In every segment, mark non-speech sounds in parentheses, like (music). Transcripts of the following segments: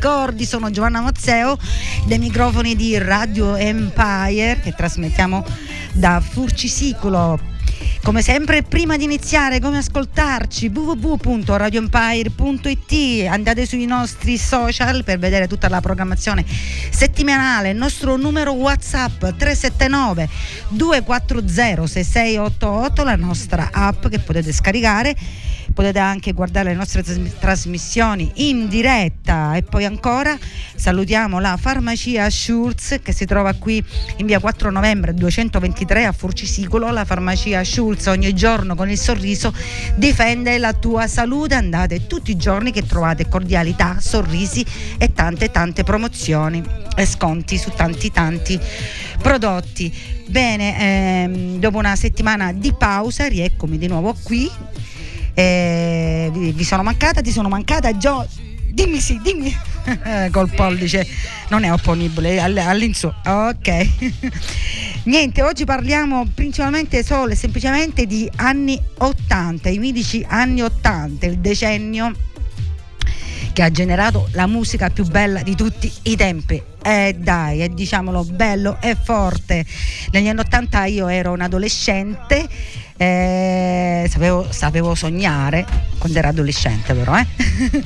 ricordi sono Giovanna Mozzeo dei microfoni di Radio Empire che trasmettiamo da Furcisicolo. Come sempre, prima di iniziare, come ascoltarci, www.radioempire.it, andate sui nostri social per vedere tutta la programmazione settimanale, il nostro numero WhatsApp 379 240 6688, la nostra app che potete scaricare potete anche guardare le nostre trasmissioni in diretta. E poi ancora salutiamo la farmacia Schulz che si trova qui in via 4 novembre 223 a Furcisicolo la farmacia Schulz ogni giorno con il sorriso difende la tua salute. Andate tutti i giorni che trovate cordialità sorrisi e tante tante promozioni e sconti su tanti tanti prodotti. Bene ehm, dopo una settimana di pausa rieccomi di nuovo qui eh, vi, vi, sono mancata, ti sono mancata, Gio, dimmi sì, dimmi. (laughs) Col pollice non è opponibile all'insù. Ok. (laughs) Niente, oggi parliamo principalmente solo e semplicemente di anni 80, i mitici anni 80, il decennio che ha generato la musica più bella di tutti i tempi. Eh dai, eh, diciamolo bello e forte. Negli anni 80 io ero un adolescente eh, sapevo, sapevo, sognare quando ero adolescente però eh?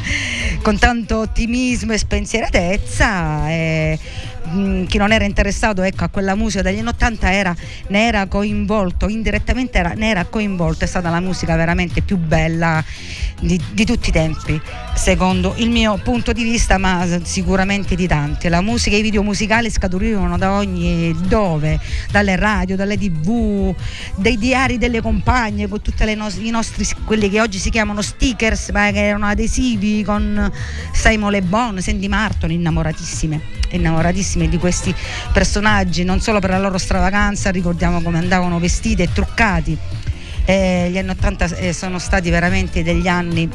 (laughs) con tanto ottimismo e spensieratezza eh, mh, chi non era interessato ecco, a quella musica degli anni 80 era, ne era coinvolto indirettamente era, ne era coinvolto è stata la musica veramente più bella di, di, tutti i tempi secondo il mio punto di vista ma sicuramente di tanti. La musica e i video musicali scaturivano da ogni dove? Dalle radio dalle tv dei diari delle compagne con tutti no- i nostri quelli che oggi si chiamano stickers ma che erano adesivi con Simon Le Bon, Sandy Martin innamoratissime innamoratissime di questi personaggi non solo per la loro stravaganza ricordiamo come andavano vestiti e truccati eh, gli anni 80 eh, sono stati veramente degli anni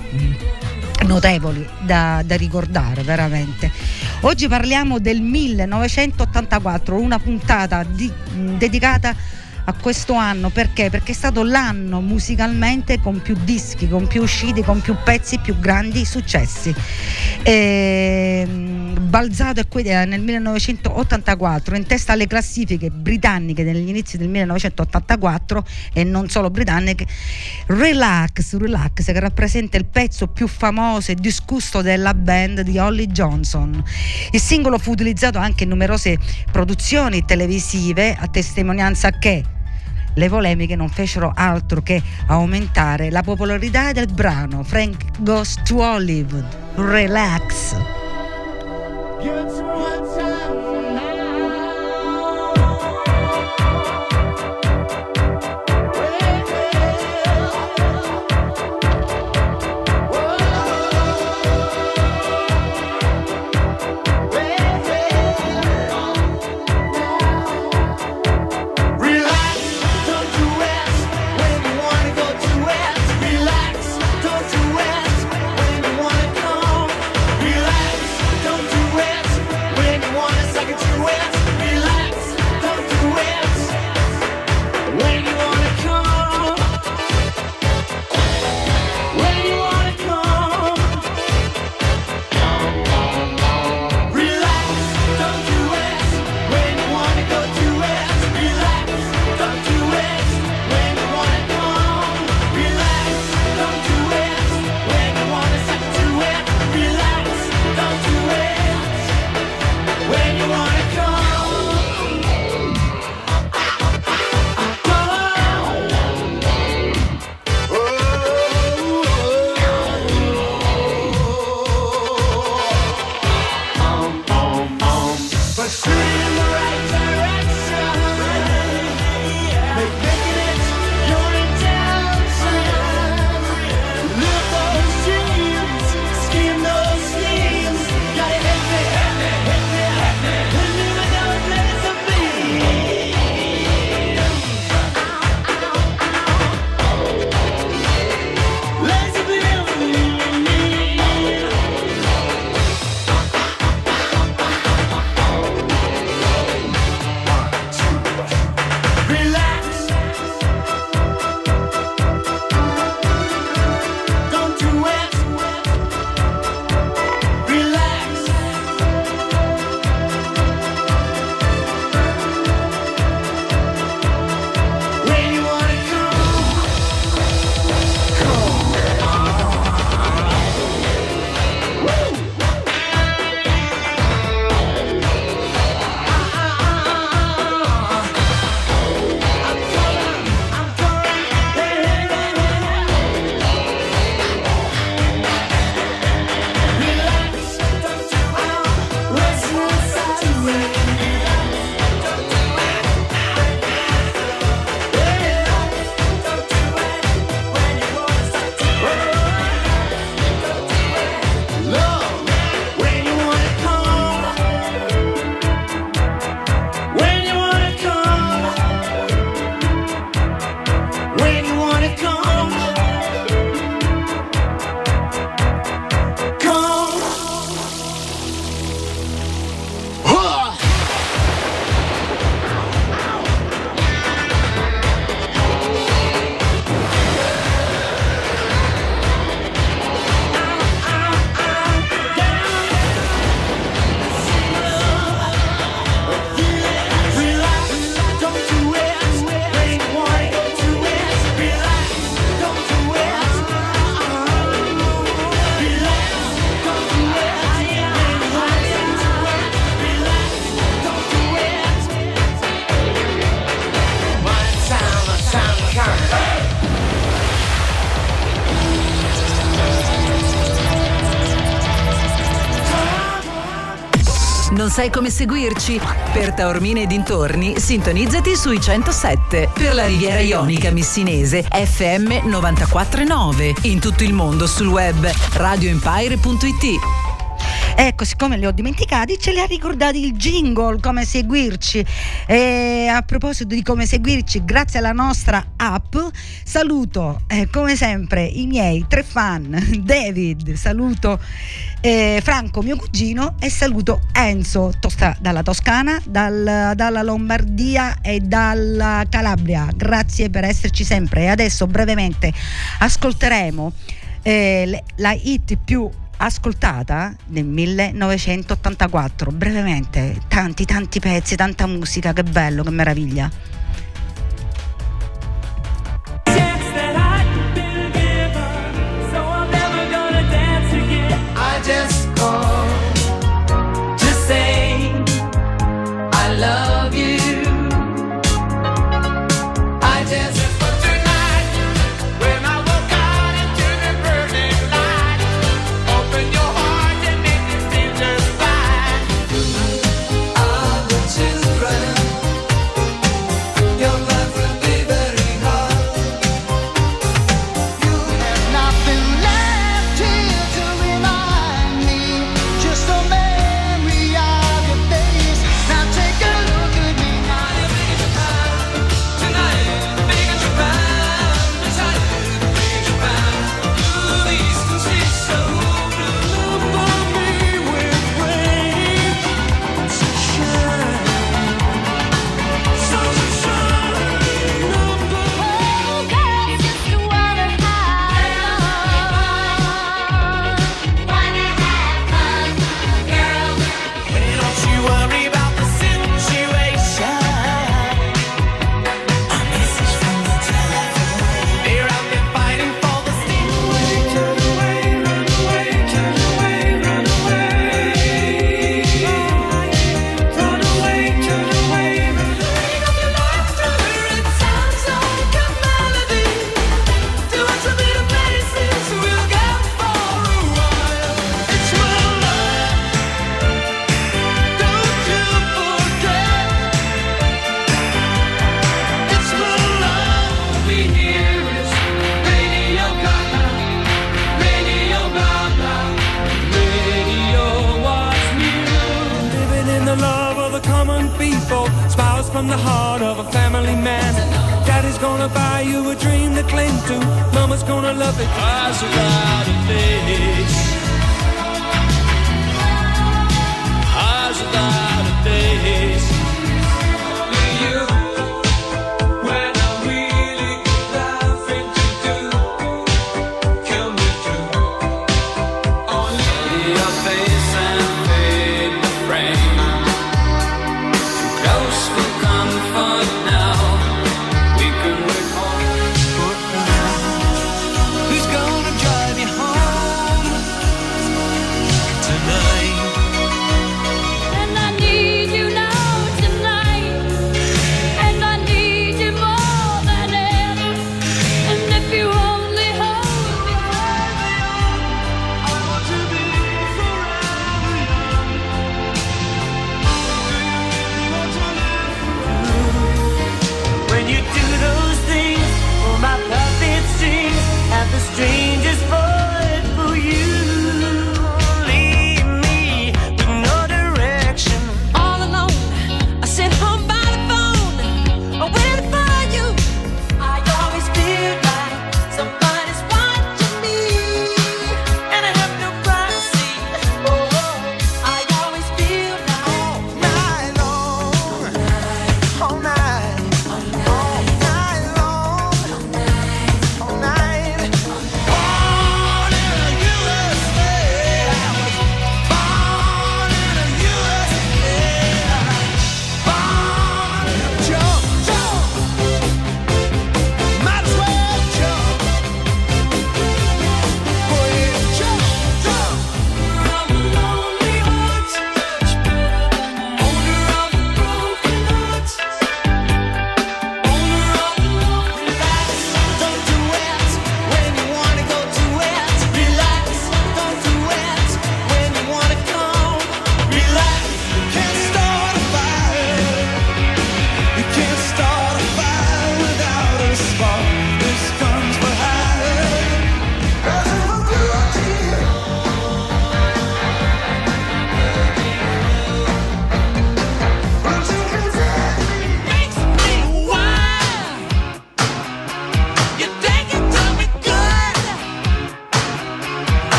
notevoli da, da, ricordare veramente. Oggi parliamo del 1984, una puntata di, dedicata a questo anno perché? Perché è stato l'anno musicalmente con più dischi, con più usciti, con più pezzi, più grandi successi. E, ehm, balzato nel 1984 in testa alle classifiche britanniche negli inizi del 1984 e non solo britanniche Relax, Relax che rappresenta il pezzo più famoso e discusso della band di Holly Johnson. Il singolo fu utilizzato anche in numerose produzioni televisive a testimonianza che le polemiche non fecero altro che aumentare la popolarità del brano. Frank Goes to Hollywood. Relax Get some Non sai come seguirci? Per Taormine e dintorni, sintonizzati sui 107. Per la Riviera Ionica Missinese, FM 949. In tutto il mondo sul web radioempire.it. Ecco, siccome li ho dimenticati, ce li ha ricordati il jingle, come seguirci. E a proposito di come seguirci, grazie alla nostra app, saluto eh, come sempre i miei tre fan, (laughs) David, saluto eh, Franco, mio cugino, e saluto Enzo tosta, dalla Toscana, dal, dalla Lombardia e dalla Calabria. Grazie per esserci sempre. E adesso brevemente ascolteremo eh, la hit più ascoltata nel 1984, brevemente, tanti tanti pezzi, tanta musica, che bello, che meraviglia.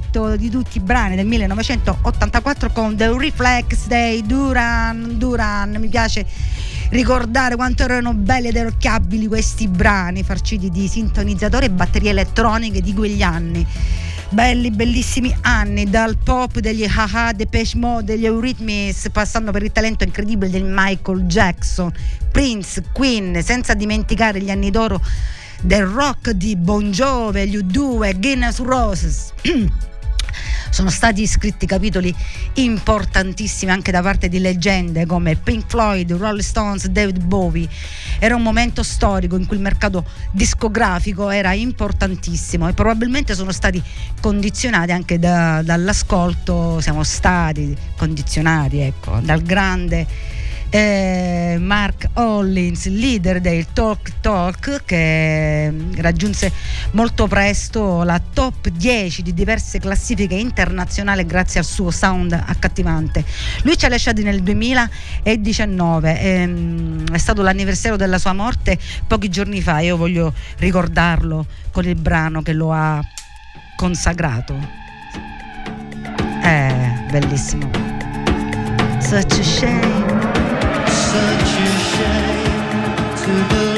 Stacchetto di tutti i brani del 1984 con The Reflex dei Duran Duran. Mi piace ricordare quanto erano belli ed orecchiabili questi brani, farciti di sintonizzatori e batterie elettroniche di quegli anni. Belli, bellissimi anni, dal pop degli Haha, Depeche Mode, degli Eurythmics, passando per il talento incredibile di Michael Jackson, Prince, Queen, senza dimenticare gli anni d'oro del rock di Bon Jovi, gli U2, Guinness Roses. (clears throat) sono stati scritti capitoli importantissimi anche da parte di leggende come Pink Floyd, Rolling Stones, David Bowie. Era un momento storico in cui il mercato discografico era importantissimo e probabilmente sono stati condizionati anche da, dall'ascolto, siamo stati condizionati ecco, dal grande eh, Mark Hollins, leader del Talk Talk, che raggiunse molto presto la top 10 di diverse classifiche internazionali grazie al suo sound accattivante. Lui ci ha lasciati nel 2019, ehm, è stato l'anniversario della sua morte pochi giorni fa, io voglio ricordarlo con il brano che lo ha consacrato. È bellissimo. Such a shame. Such a shame to believe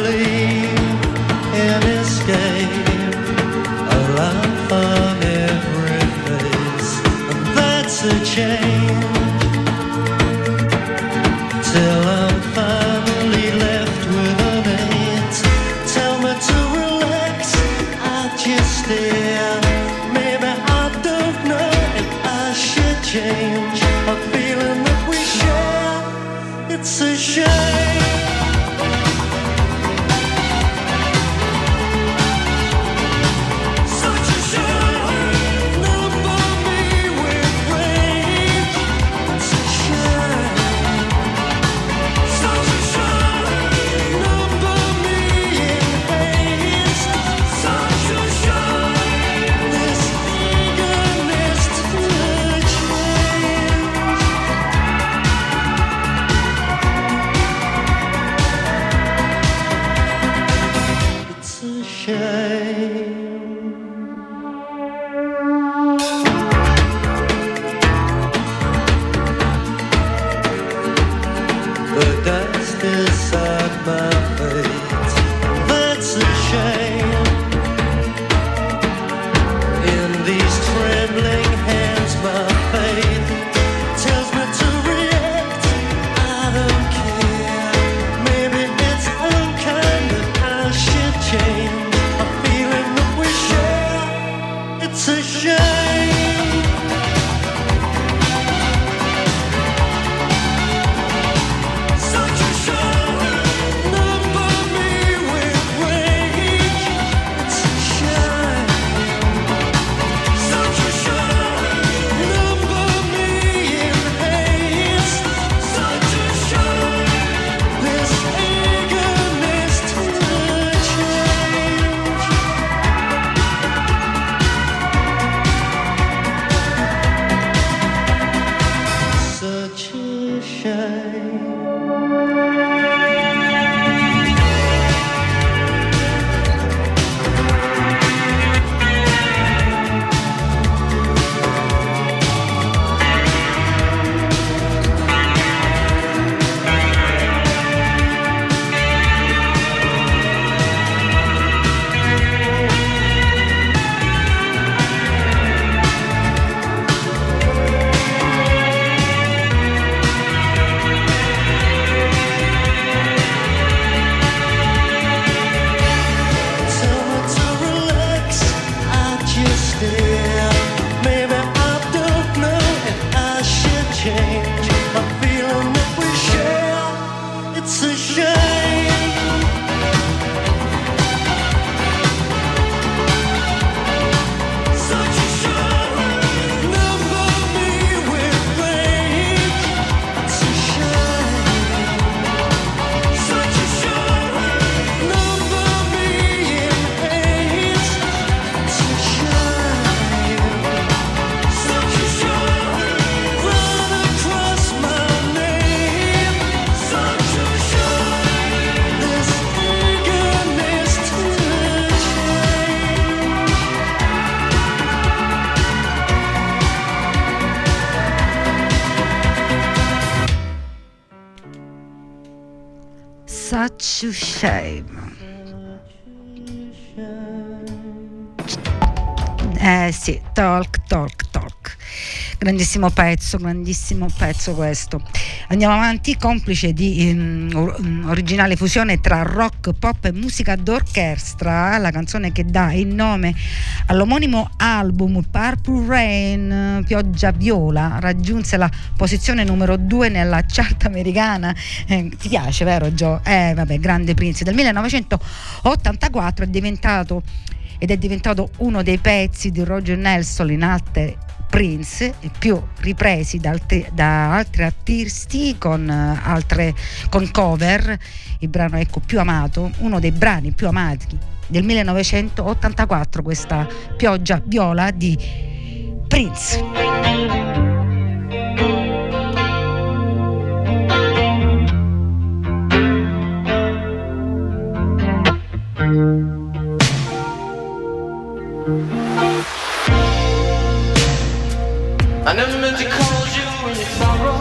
talk, talk, talk. Grandissimo pezzo, grandissimo pezzo questo. Andiamo avanti, complice di um, originale fusione tra rock, pop e musica d'orchestra, la canzone che dà il nome all'omonimo album Purple Rain, Pioggia Viola, raggiunse la posizione numero 2 nella chart americana. Eh, ti piace, vero Joe? Eh, vabbè, grande Prince. Del 1984 è diventato ed è diventato uno dei pezzi di Roger Nelson in altre Prince, più ripresi da, altri, da altri artisti con, uh, altre, con cover, il brano ecco, più amato, uno dei brani più amati del 1984, questa pioggia viola di Prince. I never meant to cause you any sorrow.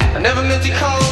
I never meant to cause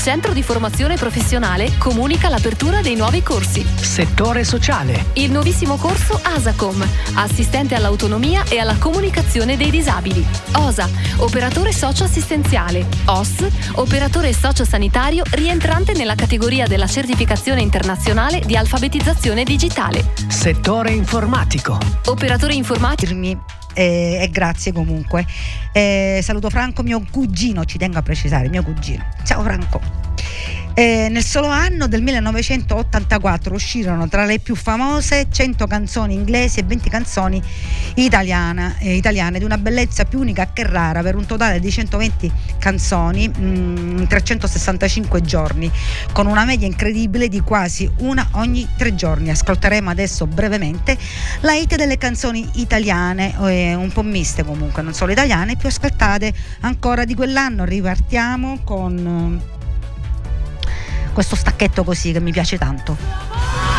Centro di Formazione Professionale, comunica l'apertura dei nuovi corsi. Settore sociale. Il nuovissimo corso ASACOM, assistente all'autonomia e alla comunicazione dei disabili. OSA, operatore socioassistenziale. OS, operatore sociosanitario rientrante nella categoria della certificazione internazionale di alfabetizzazione digitale. Settore informatico. Operatore informatico. Dirmi eh, e grazie comunque. Eh, saluto Franco, mio cugino, ci tengo a precisare, mio cugino. Ciao Franco. Eh, nel solo anno del 1984 uscirono tra le più famose 100 canzoni inglesi e 20 canzoni italiana- eh, italiane di una bellezza più unica che rara per un totale di 120 canzoni mm, in 365 giorni con una media incredibile di quasi una ogni tre giorni. Ascolteremo adesso brevemente la hit delle canzoni italiane, eh, un po' miste comunque, non solo italiane, più ascoltate ancora di quell'anno. Ripartiamo con questo stacchetto così che mi piace tanto.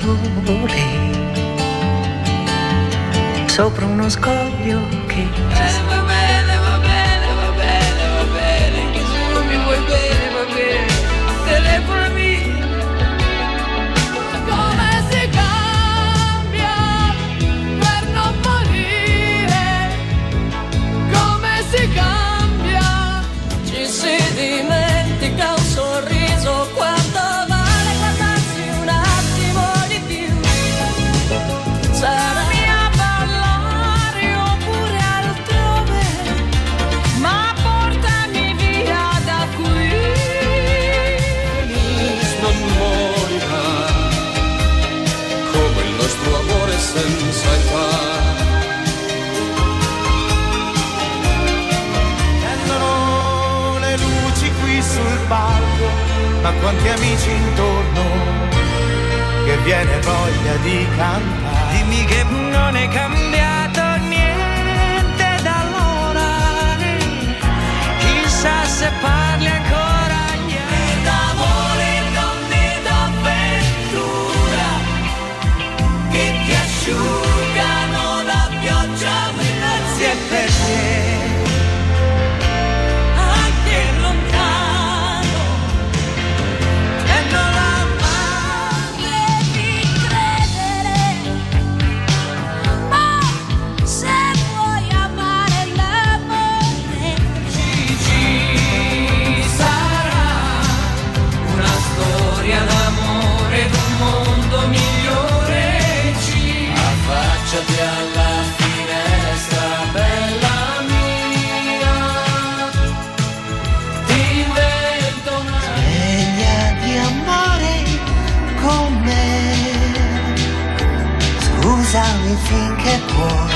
Sole, sopra uno scoglio che senza età. Tendono le luci qui sul palco, ma quanti amici intorno che viene voglia di cantare. Dimmi che non è cambiato niente da allora, chissà se parli ancora asciugano la pioggia Grazie perché anche puoi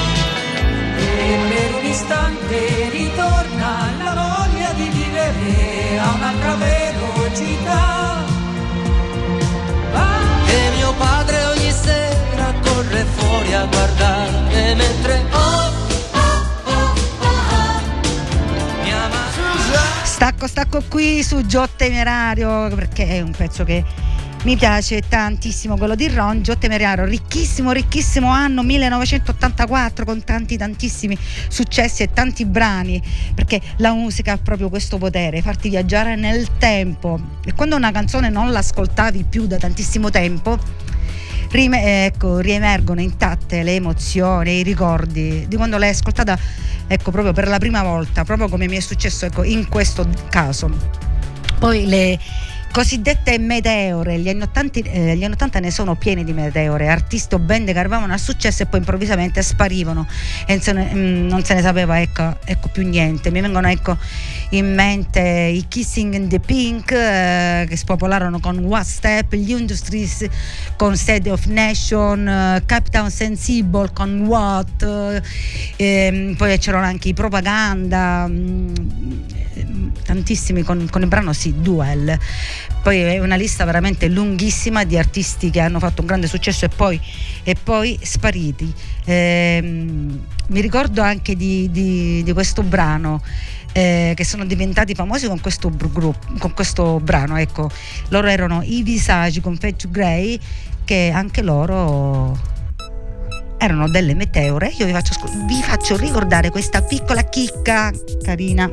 e per un istante ritorna la voglia di vivere a un'altra velocità. E mio padre ogni sera corre fuori a guardare mentre oh, oh, oh. Stacco, stacco qui su Gio Temerario perché è un pezzo che mi piace tantissimo quello di Ron, Gio Temerario, ricchissimo, ricchissimo anno 1984 con tanti tantissimi successi e tanti brani, perché la musica ha proprio questo potere, farti viaggiare nel tempo e quando una canzone non l'ascoltavi più da tantissimo tempo, rime- ecco, riemergono intatte le emozioni, i ricordi di quando l'hai ascoltata ecco proprio per la prima volta, proprio come mi è successo ecco, in questo caso. Poi le cosiddette meteore, gli anni, 80, eh, gli anni 80 ne sono pieni di meteore, artisti o band che arrivavano a successo e poi improvvisamente sparivano e ne, mm, non se ne sapeva ecco, ecco più niente. Mi vengono ecco in mente i Kissing in the Pink eh, che spopolarono con What Step, gli Industries con State of Nation, eh, Capitan Sensible con What, eh, ehm, poi c'erano anche i Propaganda, mm, ehm, tantissimi con, con il brano sì, Duel. Poi è una lista veramente lunghissima di artisti che hanno fatto un grande successo e poi, e poi spariti. Ehm, mi ricordo anche di, di- di questo brano eh, che sono diventati famosi con questo, gruppo, con questo brano. Ecco, loro erano i Visagi con Fetch Gray che anche loro erano delle meteore. Io vi faccio, vi faccio ricordare questa piccola chicca carina.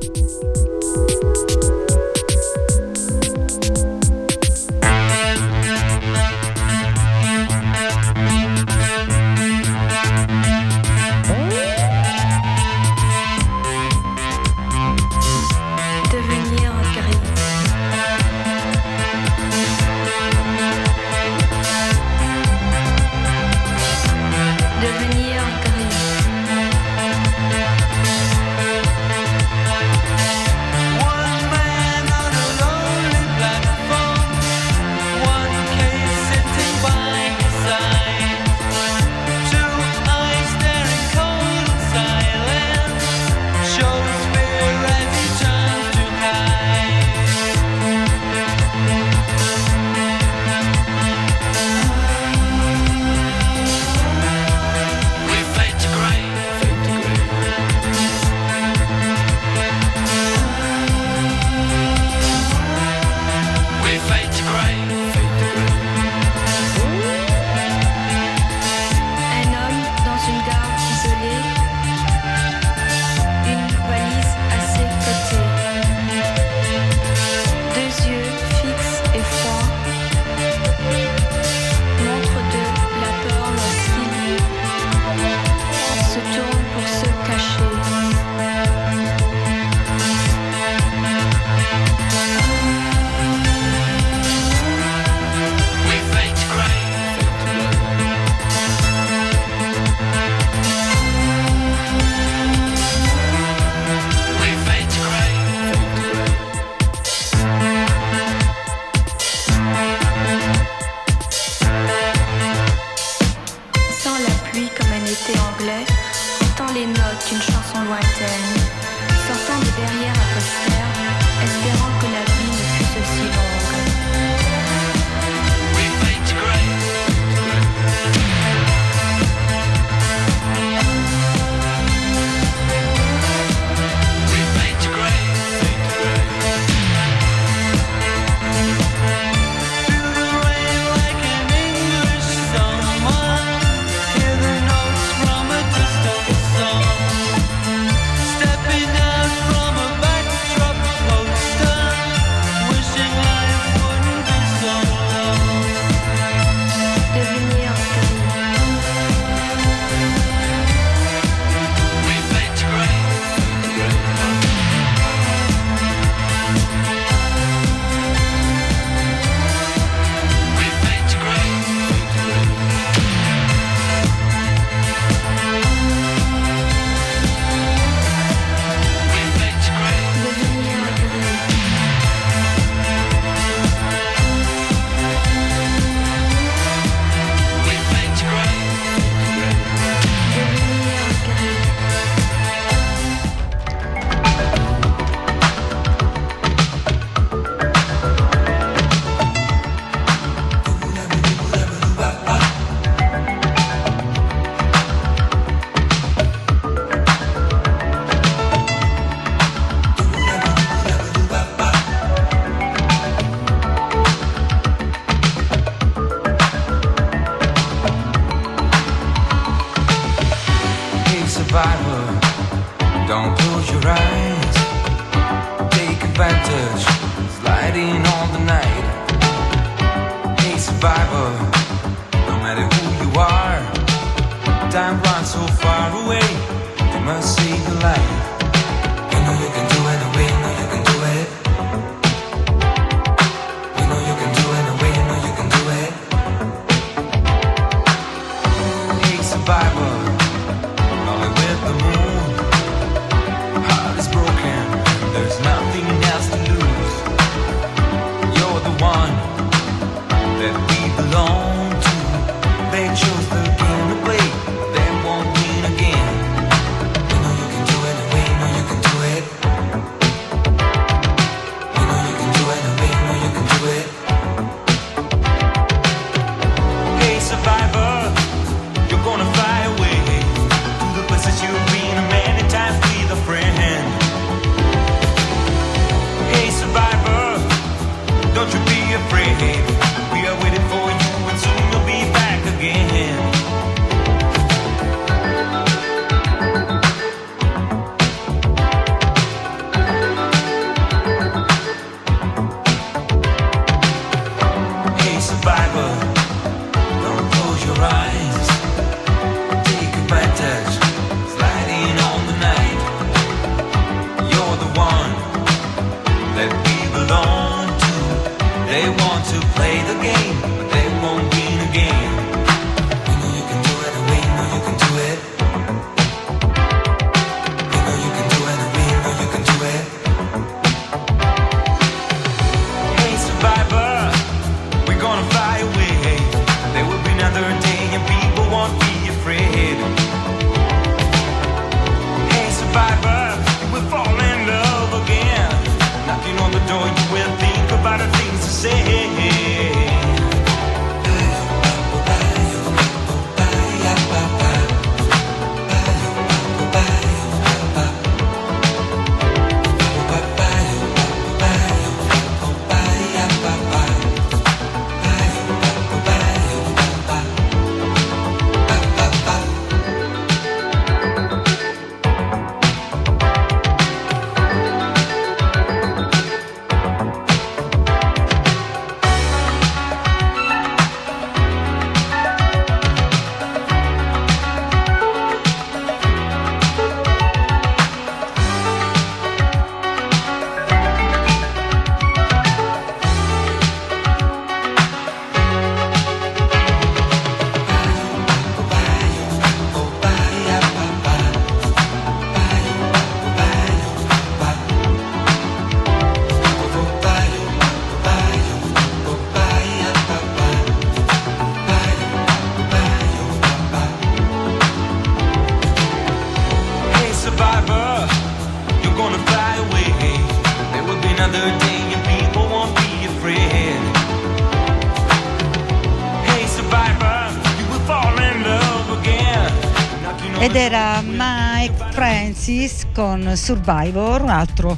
Francis con Survivor, altro,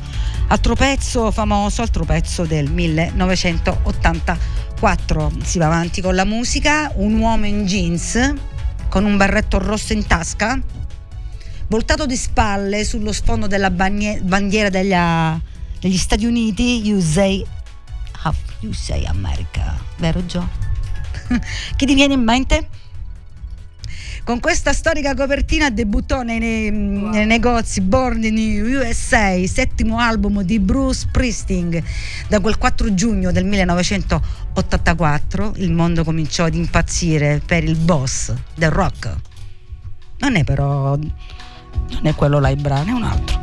altro pezzo famoso, altro pezzo del 1984. Si va avanti con la musica, un uomo in jeans con un barretto rosso in tasca, voltato di spalle sullo sfondo della bandiera degli, degli Stati Uniti, USA, USA America, vero Joe? (laughs) Chi ti viene in mente? Con questa storica copertina debuttò nei, nei- nei negozi Born in USA, settimo album di Bruce Springsteen. Da quel 4 giugno del 1984 il mondo cominciò ad impazzire per il boss del rock. Non è però, non è quello là il brano, è un altro.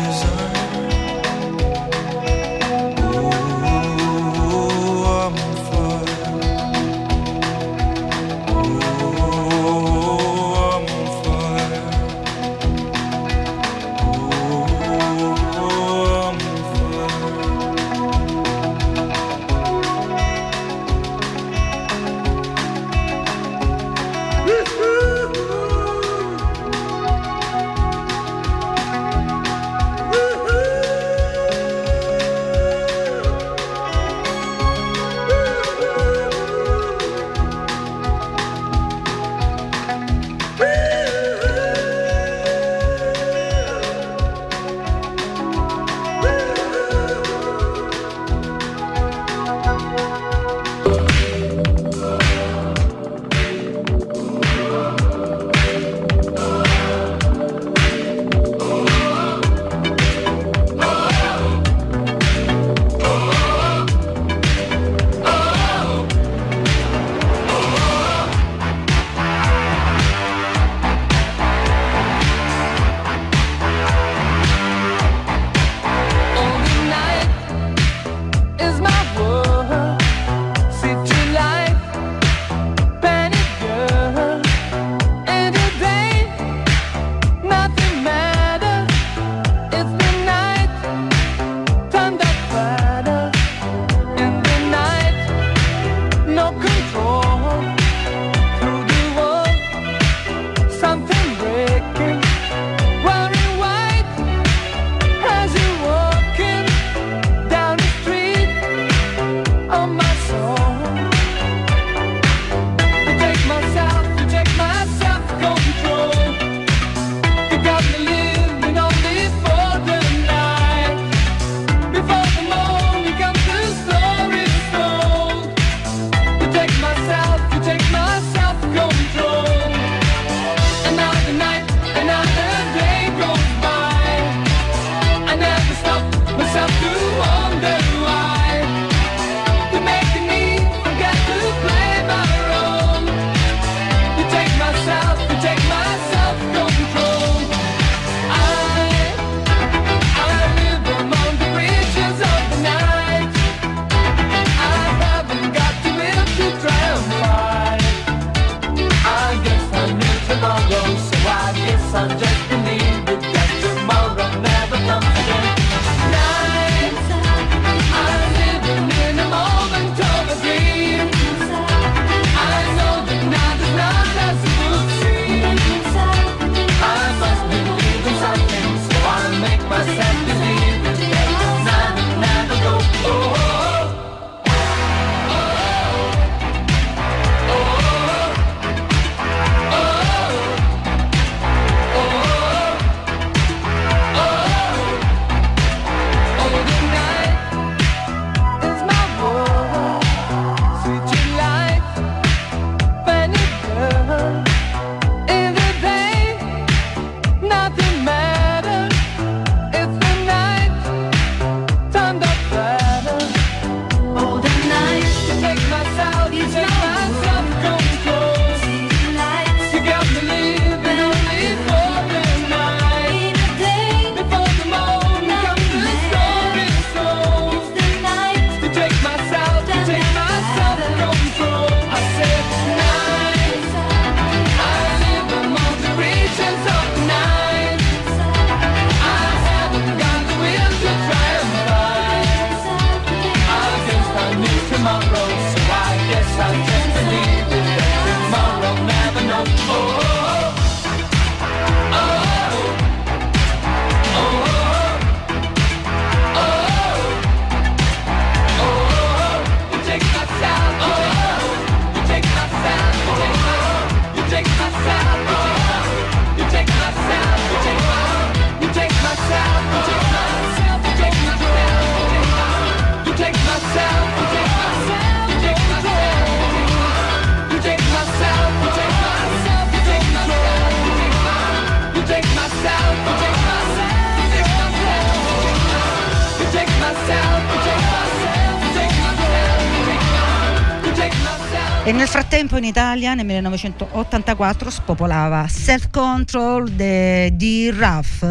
E nel frattempo in Italia nel 1984 spopolava Self Control di Ruff.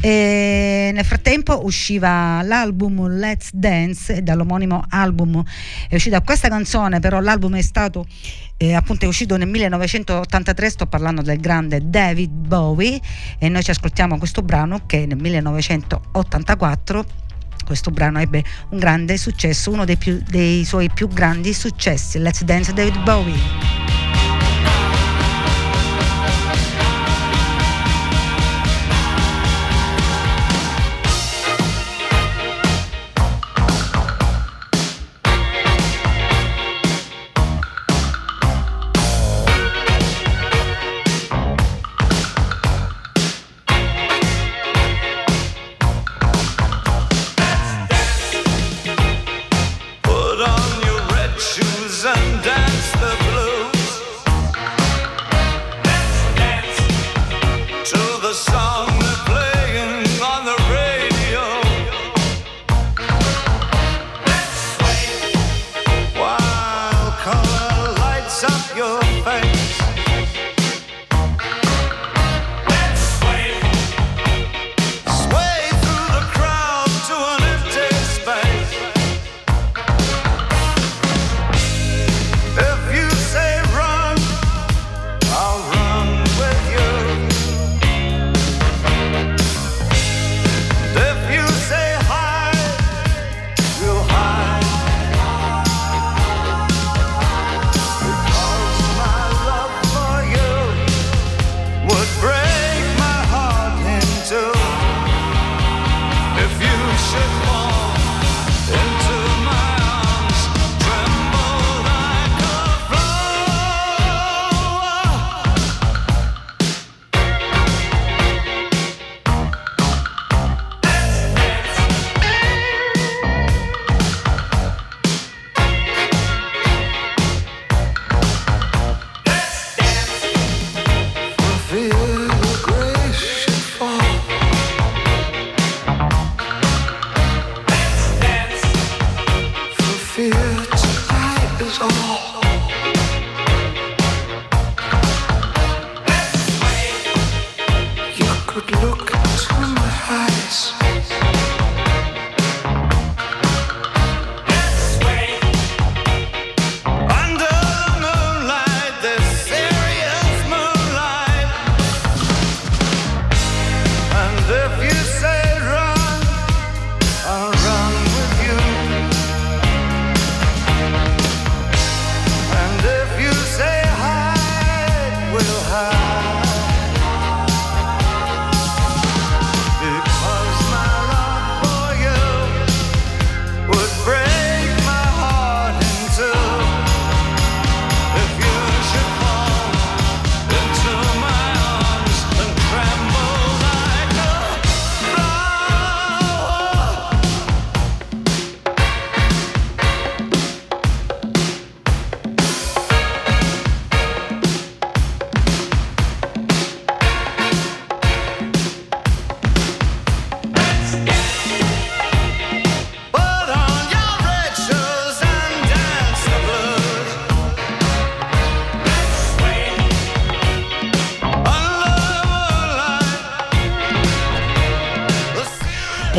E nel frattempo usciva l'album Let's Dance dall'omonimo album è uscita questa canzone, però l'album è stato eh, appunto è uscito nel 1983, sto parlando del grande David Bowie e noi ci ascoltiamo questo brano che nel 1984 questo brano ebbe un grande successo, uno dei, più- dei suoi più grandi successi, Let's Dance David Bowie.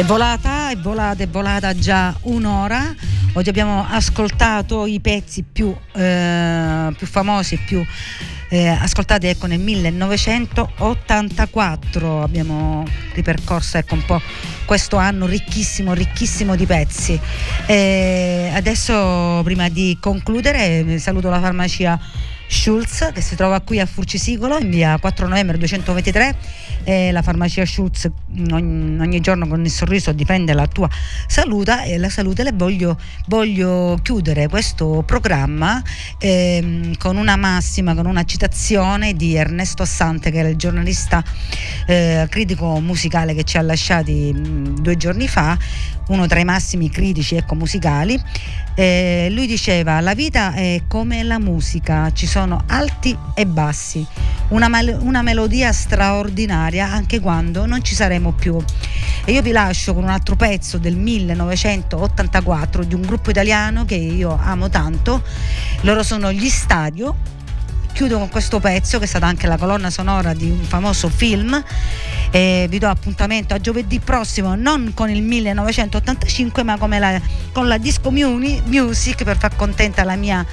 Volata, è volata, è volata già un'ora. Oggi abbiamo ascoltato i pezzi più, eh, più famosi e più eh, ascoltati ecco, nel 1984. Abbiamo ripercorso ecco, un po' questo anno ricchissimo, ricchissimo di pezzi. E adesso, prima di concludere, saluto la farmacia Schulz che si trova qui a Furcisicolo in via 4 novembre 223 e la farmacia Schulz ogni, ogni giorno con il sorriso difende la tua salute e la salute le voglio, voglio chiudere questo programma ehm, con una massima con una citazione di Ernesto Assante che era il giornalista eh, critico musicale che ci ha lasciati mh, due giorni fa uno tra i massimi critici ecco, musicali. Eh, lui diceva la vita è come la musica ci sono sono alti e bassi, una, mel- una melodia straordinaria anche quando non ci saremo più. E io vi lascio con un altro pezzo del 1984 di un gruppo italiano che io amo tanto, loro sono gli Stadio. Chiudo con questo pezzo che è stata anche la colonna sonora di un famoso film. E vi do appuntamento a giovedì prossimo non con il 1985 ma la- con la disco music per far contenta la mia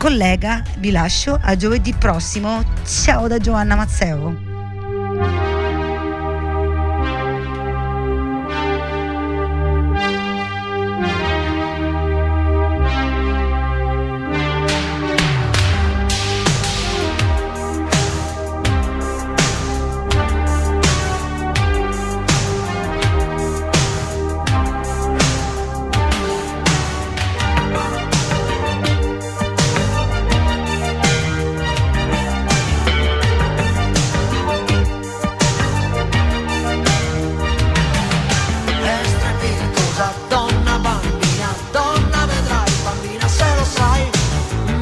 collega vi lascio a giovedì prossimo. Ciao da Giovanna Mazzeo.